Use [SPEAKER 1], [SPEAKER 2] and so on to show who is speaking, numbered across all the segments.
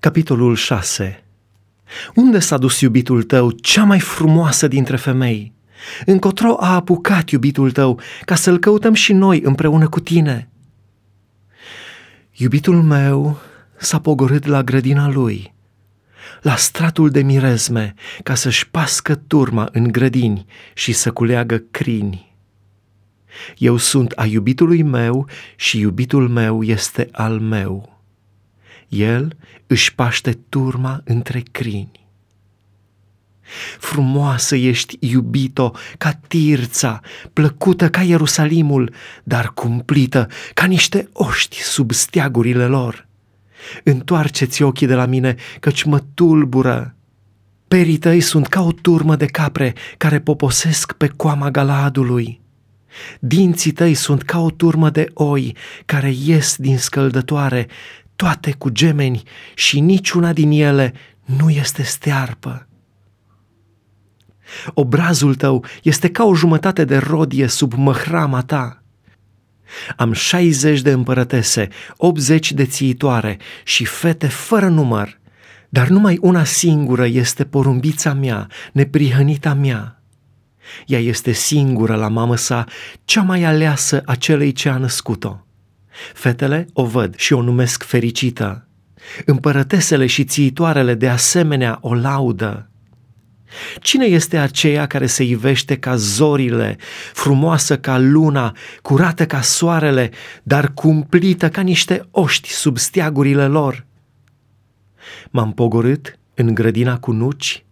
[SPEAKER 1] Capitolul 6 Unde s-a dus iubitul tău, cea mai frumoasă dintre femei? Încotro a apucat iubitul tău, ca să-l căutăm și noi împreună cu tine. Iubitul meu s-a pogorât la grădina lui, la stratul de mirezme, ca să-și pască turma în grădini și să culeagă crini. Eu sunt a iubitului meu și iubitul meu este al meu el își paște turma între crini. Frumoasă ești, iubito, ca Tirța, plăcută ca Ierusalimul, dar cumplită ca niște oști sub steagurile lor. Întoarceți ochii de la mine, căci mă tulbură. Perii tăi sunt ca o turmă de capre care poposesc pe coama Galaadului. Dinții tăi sunt ca o turmă de oi care ies din scăldătoare, toate cu gemeni și niciuna din ele nu este stearpă. Obrazul tău este ca o jumătate de rodie sub măhrama ta. Am șaizeci de împărătese, 80 de țiitoare și fete fără număr, dar numai una singură este porumbița mea, neprihănita mea. Ea este singură la mamă sa, cea mai aleasă a celei ce a născut-o. Fetele o văd și o numesc fericită. Împărătesele și țiitoarele de asemenea o laudă. Cine este aceea care se ivește ca zorile, frumoasă ca luna, curată ca soarele, dar cumplită ca niște oști sub steagurile lor? M-am pogorât în grădina cu nuci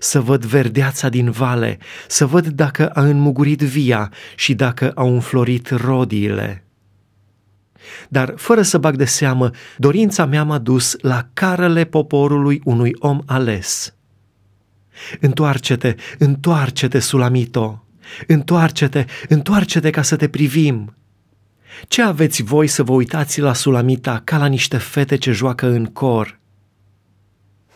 [SPEAKER 1] să văd verdeața din vale, să văd dacă a înmugurit via și dacă au înflorit rodiile. Dar fără să bag de seamă, dorința mea m-a dus la carele poporului unui om ales. Întoarce-te, întoarce-te, Sulamito! Întoarce-te, întoarce-te ca să te privim! Ce aveți voi să vă uitați la Sulamita ca la niște fete ce joacă în cor?